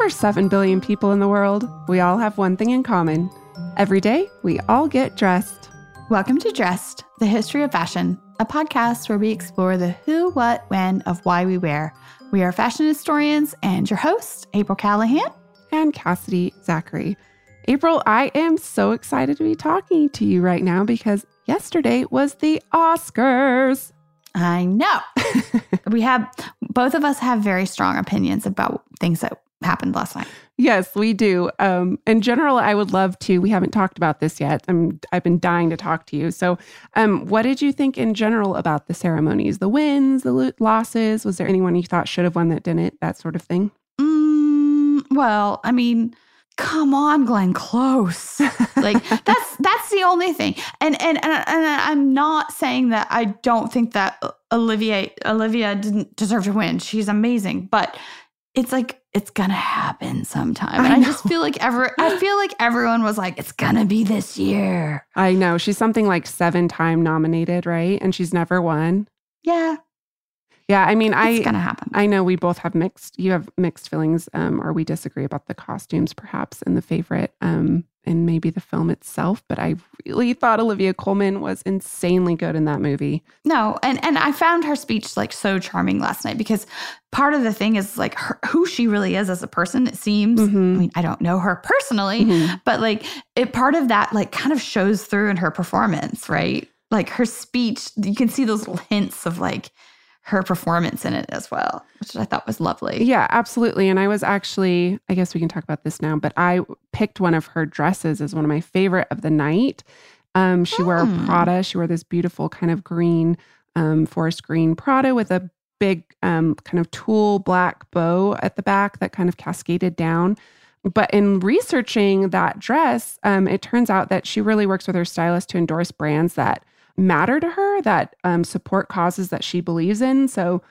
over 7 billion people in the world. We all have one thing in common. Every day, we all get dressed. Welcome to Dressed, the history of fashion, a podcast where we explore the who, what, when of why we wear. We are fashion historians and your hosts, April Callahan. And Cassidy Zachary. April, I am so excited to be talking to you right now because yesterday was the Oscars. I know. we have, both of us have very strong opinions about things that happened last night. Yes, we do. Um, in general, I would love to. We haven't talked about this yet. I'm, I've been dying to talk to you. So, um, what did you think in general about the ceremonies, the wins, the losses? Was there anyone you thought should have won that didn't? That sort of thing. Mm, well, I mean, come on, Glenn Close. like that's that's the only thing. And and and, and I'm not saying that I don't think that Olivia Olivia didn't deserve to win. She's amazing, but it's like it's gonna happen sometime. And I, I just feel like ever I feel like everyone was like, it's gonna be this year. I know. She's something like seven time nominated, right? And she's never won. Yeah. Yeah, I mean, it's I gonna happen. I know we both have mixed. You have mixed feelings, um, or we disagree about the costumes, perhaps, and the favorite, um, and maybe the film itself. But I really thought Olivia Colman was insanely good in that movie. No, and and I found her speech like so charming last night because part of the thing is like her, who she really is as a person. It seems. Mm-hmm. I mean, I don't know her personally, mm-hmm. but like it part of that like kind of shows through in her performance, right? Like her speech, you can see those little hints of like her performance in it as well, which I thought was lovely. Yeah, absolutely. And I was actually, I guess we can talk about this now, but I picked one of her dresses as one of my favorite of the night. Um, she wore a hmm. Prada. She wore this beautiful kind of green, um, forest green Prada with a big um, kind of tulle black bow at the back that kind of cascaded down. But in researching that dress, um, it turns out that she really works with her stylist to endorse brands that matter to her that um, support causes that she believes in. So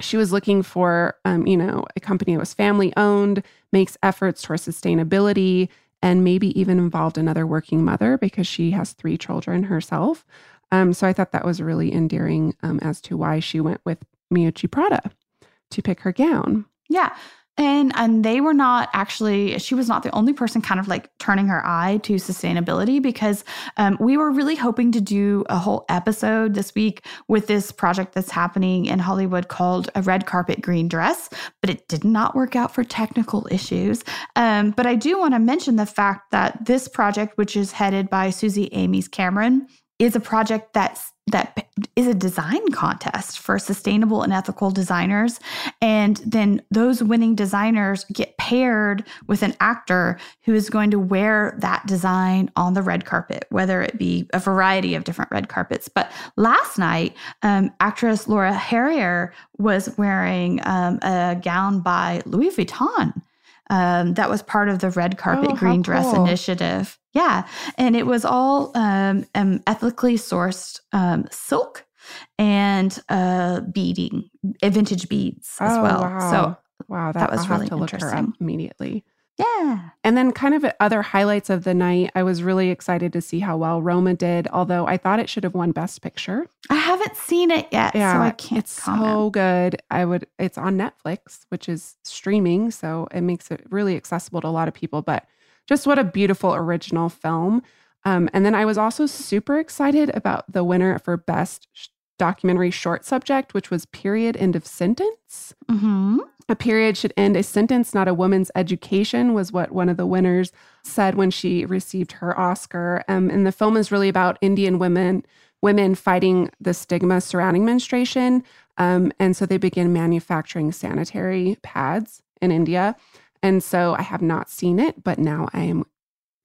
she was looking for, um, you know, a company that was family owned, makes efforts towards sustainability, and maybe even involved another working mother because she has three children herself. Um, so I thought that was really endearing um, as to why she went with Miuccia Prada to pick her gown. Yeah. And and they were not actually she was not the only person kind of like turning her eye to sustainability because um, we were really hoping to do a whole episode this week with this project that's happening in Hollywood called a red carpet green dress, but it did not work out for technical issues. Um, but I do want to mention the fact that this project, which is headed by Suzy Amis Cameron, is a project that's that is a design contest for sustainable and ethical designers. And then those winning designers get paired with an actor who is going to wear that design on the red carpet, whether it be a variety of different red carpets. But last night, um, actress Laura Harrier was wearing um, a gown by Louis Vuitton. Um, that was part of the red carpet oh, green dress cool. initiative. Yeah. And it was all um, um, ethically sourced um, silk and uh, beading, vintage beads as oh, well. Wow. So wow, that, that was I'll really to look interesting. immediately. Yeah. And then, kind of other highlights of the night, I was really excited to see how well Roma did, although I thought it should have won Best Picture. I haven't seen it yet, yeah, so I can't. It's comment. so good. I would, it's on Netflix, which is streaming. So it makes it really accessible to a lot of people. But just what a beautiful original film. Um, and then I was also super excited about the winner for Best Documentary Short Subject, which was Period End of Sentence. Mm-hmm. A period should end a sentence, not a woman's education, was what one of the winners said when she received her Oscar. Um, and the film is really about Indian women women fighting the stigma surrounding menstruation. Um, and so they begin manufacturing sanitary pads in India. And so I have not seen it, but now I am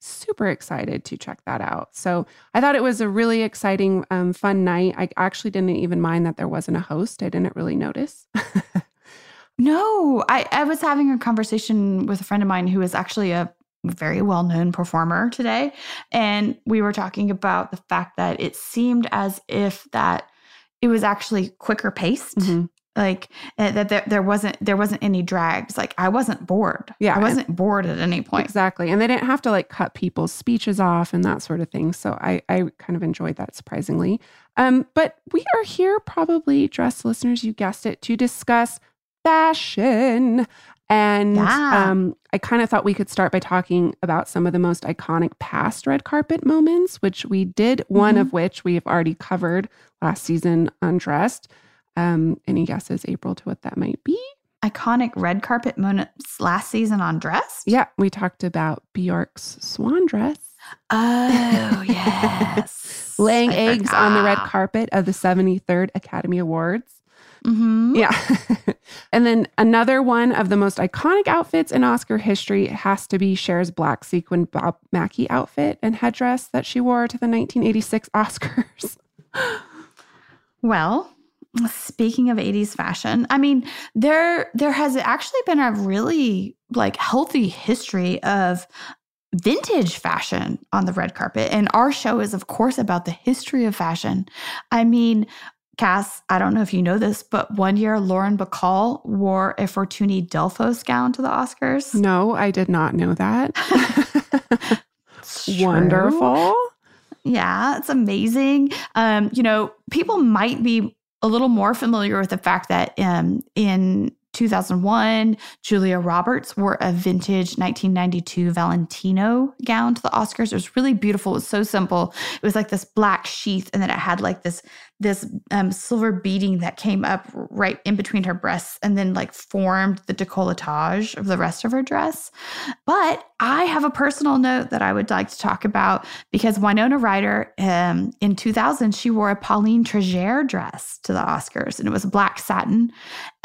super excited to check that out. So I thought it was a really exciting, um, fun night. I actually didn't even mind that there wasn't a host. I didn't really notice. no, I, I was having a conversation with a friend of mine who is actually a very well known performer today. And we were talking about the fact that it seemed as if that it was actually quicker paced. Mm-hmm like uh, that there, there wasn't there wasn't any drags. Like i wasn't bored. Yeah i wasn't bored at any point. Exactly. And they didn't have to like cut people's speeches off and that sort of thing. So i i kind of enjoyed that surprisingly. Um but we are here probably dress listeners you guessed it to discuss fashion. And Yeah. um, I kind of thought we could start by talking about some of the most iconic past red carpet moments, which we did, one Mhm. of which we have already covered last season, Undressed. Um, any guesses, April, to what that might be? Iconic red carpet moments last season on Dressed. Yeah, we talked about Bjork's swan dress. Oh, yes. Laying I eggs on the red carpet of the 73rd Academy Awards. Mm-hmm. Yeah. and then another one of the most iconic outfits in Oscar history has to be Cher's black sequin Bob Mackie outfit and headdress that she wore to the 1986 Oscars. Well, speaking of 80s fashion, I mean, there there has actually been a really like healthy history of vintage fashion on the red carpet. And our show is of course about the history of fashion. I mean, Cass, I don't know if you know this, but one year Lauren Bacall wore a Fortuny Delphos gown to the Oscars. no, I did not know that. Wonderful. Yeah, it's amazing. Um, you know, people might be a little more familiar with the fact that um, in 2001, Julia Roberts wore a vintage 1992 Valentino gown to the Oscars. It was really beautiful. It was so simple. It was like this black sheath, and then it had like this this um, silver beading that came up right in between her breasts, and then like formed the décolletage of the rest of her dress. But I have a personal note that I would like to talk about because Winona Ryder um, in 2000 she wore a Pauline Trigère dress to the Oscars, and it was black satin.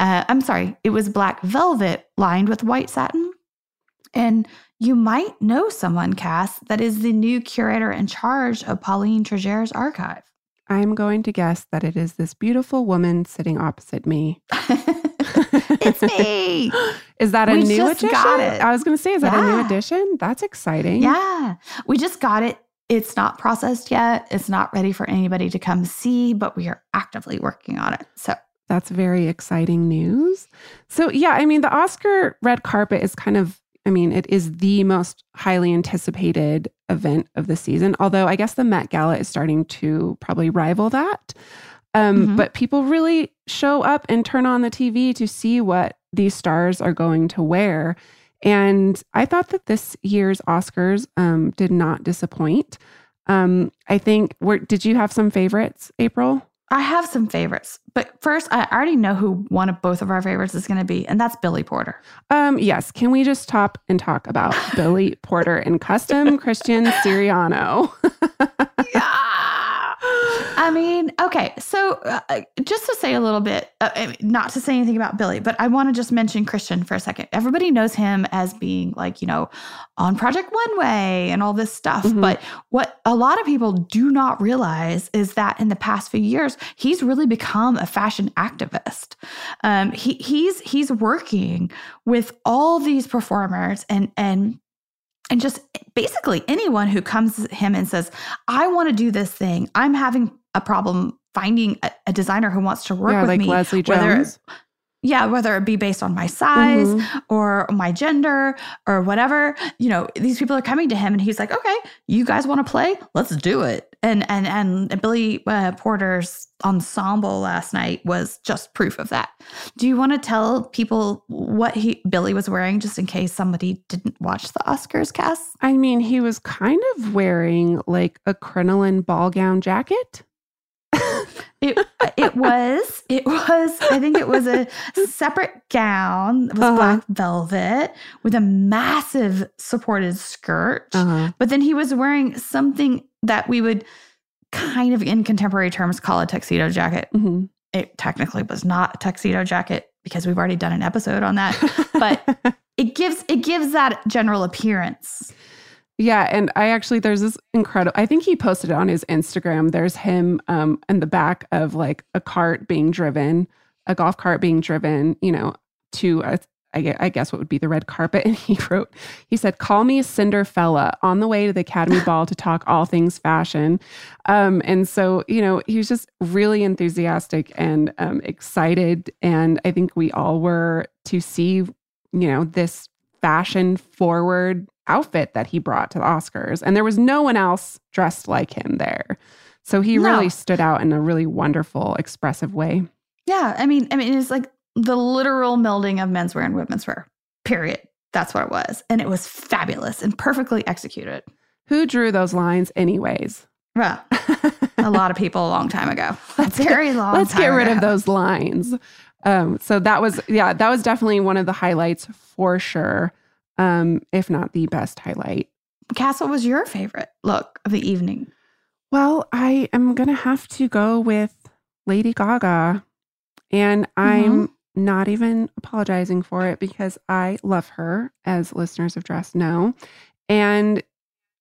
Uh, I'm sorry, it was black velvet lined with white satin. And you might know someone, Cass, that is the new curator in charge of Pauline Trigère's archive. I'm going to guess that it is this beautiful woman sitting opposite me. it's me. Is that a We new just addition? got it. I was going to say, is that a new Yeah. addition? That's exciting. Yeah, we just got it. It's not processed yet. It's not ready for anybody to come see, but we are actively working on it. So, That's very exciting news. So, yeah, I mean, the Oscar red carpet is kind of, I mean, it is the most highly anticipated event of the season. Although I guess the Met Gala is starting to probably rival that. Um, Mhm. But people really show up and turn on the TV to see what these stars are going to wear. And I thought that this year's Oscars um, did not disappoint. Um, I think, were, did you have some favorites, April? I have some favorites. But first, I already know who one of both of our favorites is going to be, and that's Billy Porter. Um, yes. Can we just stop and talk about Billy Porter and custom Christian Siriano? I mean, okay. So, uh, just to say a little bit, uh, not to say anything about Billy, but I want to just mention Christian for a second. Everybody knows him as being like, you know, on Project Runway and all this stuff. Mhm. But what a lot of people do not realize is that in the past few years, he's really become a fashion activist. Um, he, he's he's working with all these performers and and and just basically anyone who comes to him and says, I want to do this thing. I'm having a problem finding a, a designer who wants to work yeah, with like me. Leslie whether- Jones. Yeah, whether it be based on my size Mhm. or my gender or whatever, you know, these people are coming to him and he's like, "Okay, you guys want to play? Let's do it." And and and Billy uh, Porter's ensemble last night was just proof of that. Do you want to tell people what he Billy was wearing just in case somebody didn't watch the Oscars, Cass? I mean, he was kind of wearing like a crinoline ball gown jacket. It it was it was I think it was a separate gown. It was Uh-huh. black velvet with a massive supported skirt. Uh-huh. But then he was wearing something that we would kind of in contemporary terms call a tuxedo jacket. Mhm. It technically was not a tuxedo jacket because we've already done an episode on that. But it gives it gives that general appearance. Yeah, and I actually there's this incredible. I think he posted it on his Instagram. There's him um in the back of like a cart being driven, a golf cart being driven, you know, to a, I gue- I guess what would be the red carpet. And he wrote, he said, "Call me Cinderfella on the way to the Academy Ball to talk all things fashion." Um, and so you know he was just really enthusiastic and um, excited, and I think we all were to see, you know, this fashion forward outfit that he brought to the Oscars. And there was no one else dressed like him there. So he No. really stood out in a really wonderful, expressive way. Yeah, I mean, I mean, it's like the literal melding of menswear and womenswear. Period. That's what it was. And it was fabulous and perfectly executed. Who drew those lines, anyways? Well, a lot of people a long time ago. let's very get, long. Let's get rid ago. of those lines. Um, so that was, yeah, that was definitely one of the highlights for sure, um, if not the best highlight. Cass, what was your favorite look of the evening? Well, I am going to have to go with Lady Gaga. And I'm not even apologizing for it because I love her, as listeners of Dress know. And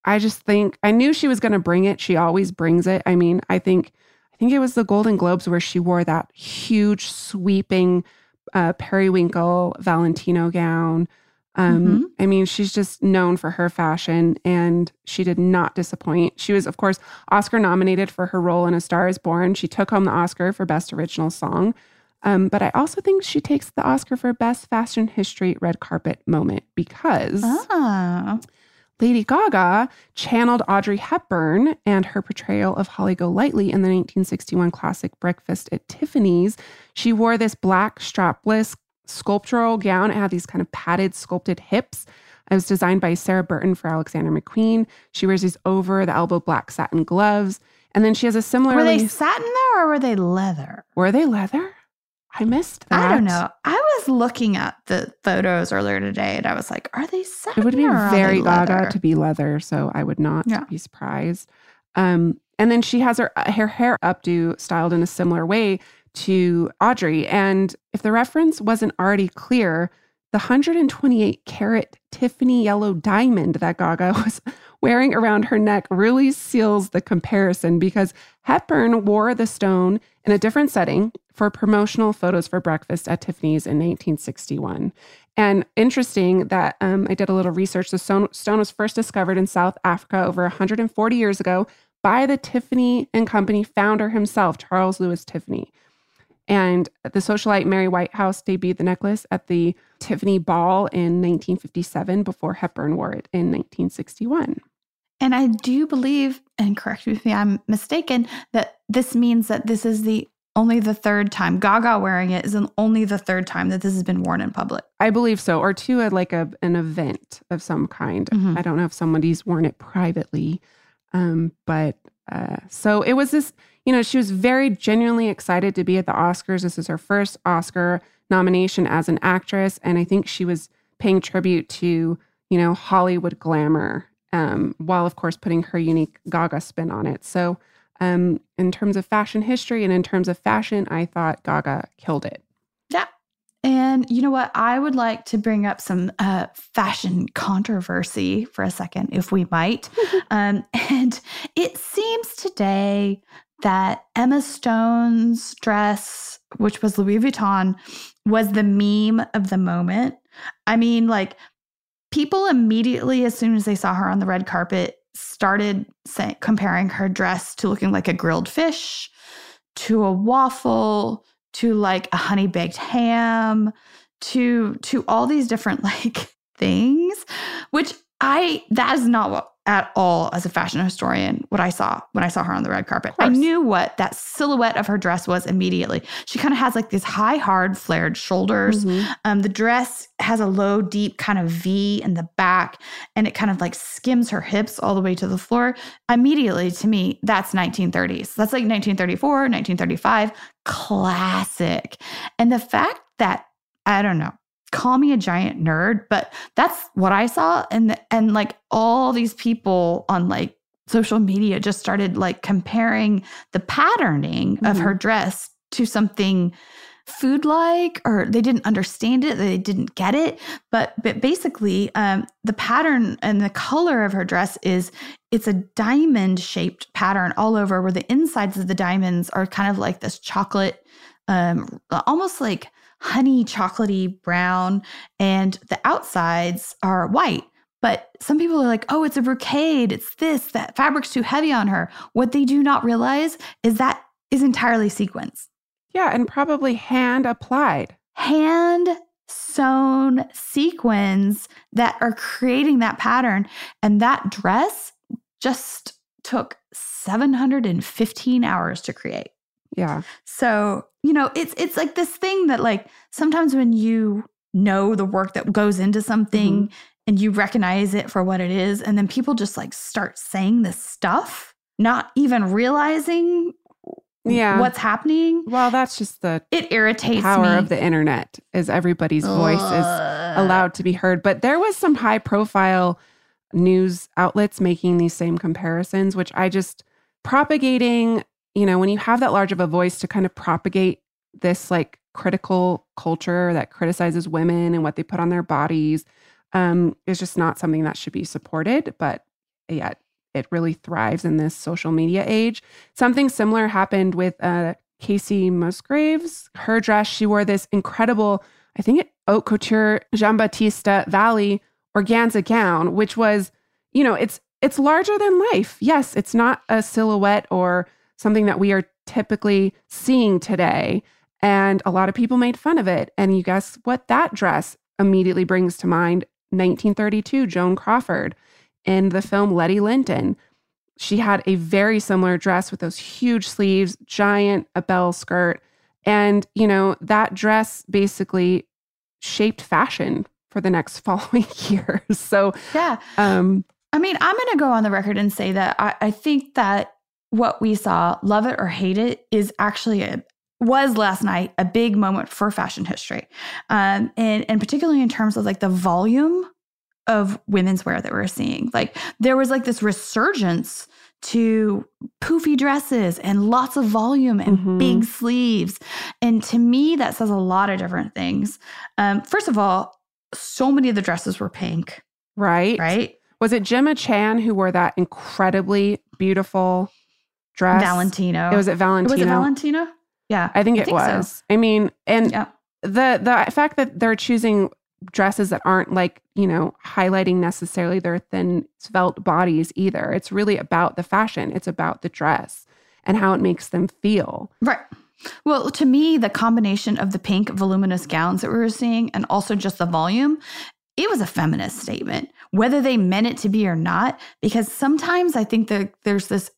I just think I knew she was going to bring it. She always brings it. I mean, I think I think it was the Golden Globes where she wore that huge sweeping uh, periwinkle Valentino gown. Um, Mhm. I mean, she's just known for her fashion, and she did not disappoint. She was, of course, Oscar nominated for her role in A Star Is Born. She took home the Oscar for Best Original Song. Um, but I also think she takes the Oscar for Best Fashion History Red Carpet Moment because Oh. Lady Gaga channeled Audrey Hepburn and her portrayal of Holly Golightly in the 1961 classic Breakfast at Tiffany's. She wore this black strapless sculptural gown. It had these kind of padded, sculpted hips. It was designed by Sarah Burton for Alexander McQueen. She wears these over the elbow black satin gloves. And then she has a similar. Were they satin though, or were they leather? Were they leather? I missed that. I don't know. I was looking at the photos earlier today, and I was like, "Are they satin?" It would be very Gaga to be leather, so I would not Yeah. be surprised. Um, and then she has her her hair updo styled in a similar way to Audrey. And if the reference wasn't already clear, the 128 carat Tiffany yellow diamond that Gaga was wearing around her neck really seals the comparison because Hepburn wore the stone in a different setting for promotional photos for breakfast at Tiffany's in 1961. And interesting that um, I did a little research. The stone, stone was first discovered in South Africa over 140 years ago by the Tiffany and Company founder himself, Charles Louis Tiffany. And the socialite Mary Whitehouse debuted the necklace at the Tiffany Ball in 1957 before Hepburn wore it in 1961. And I do believe, and correct me if I'm mistaken, that this means that this is the only the third time Gaga wearing it is an, only the third time that this has been worn in public. I believe so, or to a, like a an event of some kind. Mhm. I don't know if somebody's worn it privately, um, but uh, so it was this. You know, she was very genuinely excited to be at the Oscars. This is her first Oscar nomination as an actress, and I think she was paying tribute to you know Hollywood glamour, um, while of course putting her unique Gaga spin on it. So. Um, in terms of fashion history and in terms of fashion, I thought Gaga killed it. Yeah. And you know what? I would like to bring up some uh, fashion controversy for a second, if we might. um, and it seems today that Emma Stone's dress, which was Louis Vuitton, was the meme of the moment. I mean, like, people immediately, as soon as they saw her on the red carpet, started say, comparing her dress to looking like a grilled fish, to a waffle, to like a honey baked ham, to to all these different like things, which I that is not what at all as a fashion historian what I saw when I saw her on the red carpet. I knew what that silhouette of her dress was immediately. She kind of has like these high, hard, flared shoulders. Mhm. Um, the dress has a low, deep kind of V in the back, and it kind of like skims her hips all the way to the floor. Immediately, to me, that's 1930s. That's like 1934, 1935, classic. And the fact that I don't know, call me a giant nerd, but that's what I saw, and and like all these people on like social media just started like comparing the patterning of Mhm. her dress to something food like or they didn't understand it they didn't get it but but basically um, the pattern and the color of her dress is it's a diamond shaped pattern all over where the insides of the diamonds are kind of like this chocolate um, almost like honey chocolatey brown and the outsides are white but some people are like oh it's a brocade it's this that fabric's too heavy on her what they do not realize is that is entirely sequins Yeah, and probably hand applied. hand sewn sequins that are creating that pattern. And that dress just took 715 hours to create. Yeah. So, you know, it's it's like this thing that like sometimes when you know the work that goes into something Mm-hmm. and you recognize it for what it is. And then people just like start saying this stuff, not even realizing Yeah. what's happening. well, that's just the It irritates power me. of the internet is everybody's voice is allowed to be heard. But there was some high profile news outlets making these same comparisons, which I just propagating, you know, when you have that large of a voice to kind of propagate this like critical culture that criticizes women and what they put on their bodies um, is just not something that should be supported. But yet it really thrives in this social media age. Something similar happened with uh, Kacey Musgraves. Her dress, she wore this incredible, I think it haute couture Giambattista Valli organza gown, which was, you know, it's it's larger than life. Yes, it's not a silhouette or something that we are typically seeing today. And a lot of people made fun of it. And you guess what that dress immediately brings to mind? 1932, Joan Crawford in the film Letty Lynton. She had a very similar dress with those huge sleeves, giant a bell skirt. And, you know, that dress basically shaped fashion for the next following years. So, Yeah. um, I mean, I'm going to go on the record and say that I, I think that what we saw, love it or hate it, is actually a was last night a big moment for fashion history, um, and and particularly in terms of like the volume of women's wear that we're seeing. Like there was like this resurgence to poofy dresses and lots of volume and Mhm. big sleeves, and to me that says a lot of different things. Um, first of all, so many of the dresses were pink, right? right? Was it Gemma Chan who wore that incredibly beautiful dress? Valentino. It was at Valentino. Was it Valentino? Yeah. I think I it think so. was. I mean, and Yeah. the the fact that they're choosing dresses that aren't like you know highlighting necessarily their thin svelte bodies either. It's really about the fashion. It's about the dress and how it makes them feel. Right. Well, to me, the combination of the pink voluminous gowns that we were seeing and also just the volume, it was a feminist statement, whether they meant it to be or not. Because sometimes I think that there's this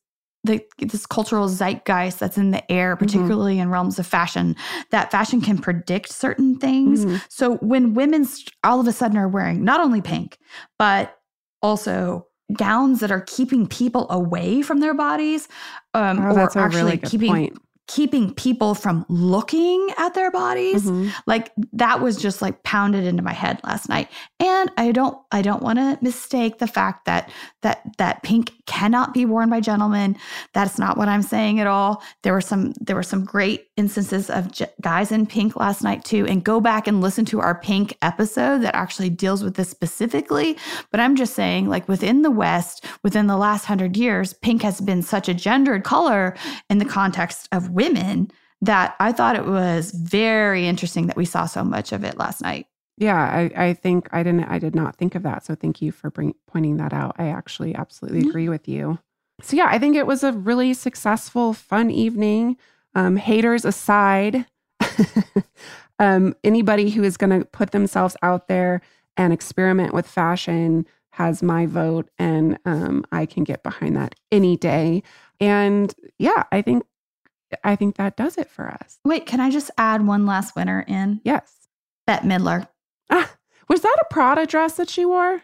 the, this cultural zeitgeist that's in the air, particularly in realms of fashion, that fashion can predict certain things. Mhm. So when women all of a sudden are wearing not only pink, but also gowns that are keeping people away from their bodies, um, Oh, or actually really keeping point. Keeping people from looking at their bodies Mhm. like that was just like pounded into my head last night. And i don't i don't want to mistake the fact that that that pink cannot be worn by gentlemen. That's not what i'm saying at all. There were some there were some great instances of j- guys in pink last night too. And go back and listen to our pink episode that actually deals with this specifically. But i'm just saying like within the west within the last 100 years pink has been such a gendered color in the context of women that I thought it was very interesting that we saw so much of it last night. Yeah, I, I think I didn't I did not think of that. So thank you for bring, pointing that out. I actually absolutely Yeah. agree with you. So yeah, I think it was a really successful, fun evening. Um, haters aside, um, anybody who is going to put themselves out there and experiment with fashion has my vote, and um, I can get behind that any day. And yeah, I think I think that does it for us. Wait, can I just add one last winner in? Yes. Bette Midler. Ah, was that a Prada dress that she wore?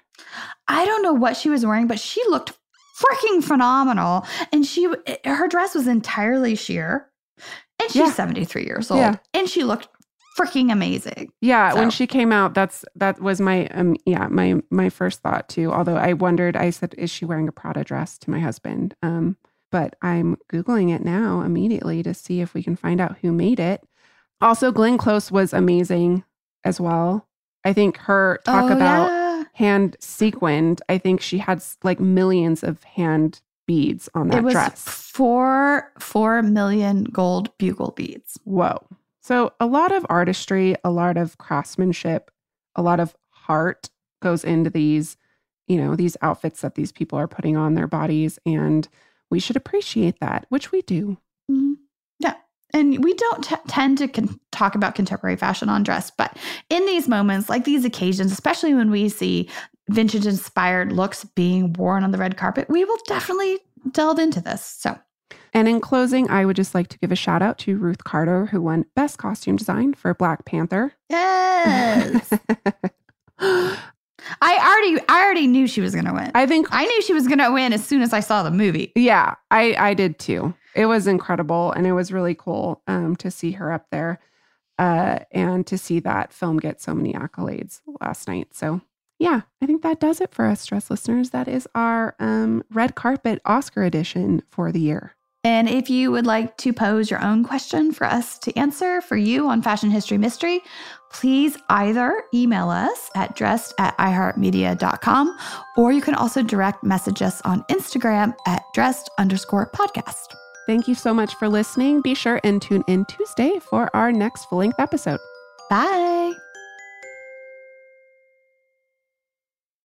I don't know what she was wearing, but she looked freaking phenomenal. And she her dress was entirely sheer. And she's Yeah. 73 years old. Yeah. And she looked freaking amazing. Yeah, when she came out, that's that was my um yeah, my my first thought too. Although I wondered, I said, is she wearing a Prada dress to my husband? Um, but I'm Googling it now immediately to see if we can find out who made it. Also, Glenn Close was amazing as well. I think her talk Oh, about yeah. hand sequined, I think she had like millions of hand beads on that it was dress. four four million gold bugle beads. Whoa. So, a lot of artistry, a lot of craftsmanship, a lot of heart goes into these, you know, these outfits that these people are putting on their bodies. And we should appreciate that, which we do. Mhm. Yeah. And we don't t- tend to con- talk about contemporary fashion on dress, but in these moments, like these occasions, especially when we see vintage inspired looks being worn on the red carpet, we will definitely delve into this. So, And in closing, I would just like to give a shout out to Ruth Carter, who won Best Costume Design for Black Panther. Yes. I already I already knew she was gonna win. I think I knew she was gonna win as soon as I saw the movie. Yeah, I I did too. It was incredible, and it was really cool um, to see her up there, uh, and to see that film get so many accolades last night. So yeah, I think that does it for us, dress listeners. That is our um, red carpet Oscar edition for the year. And if you would like to pose your own question for us to answer for you on Fashion History Mystery, please either email us at dressed at iheartmedia.com or you can also direct message us on Instagram at dressed underscore podcast. Thank you so much for listening. Be sure and tune in Tuesday for our next full length episode. Bye.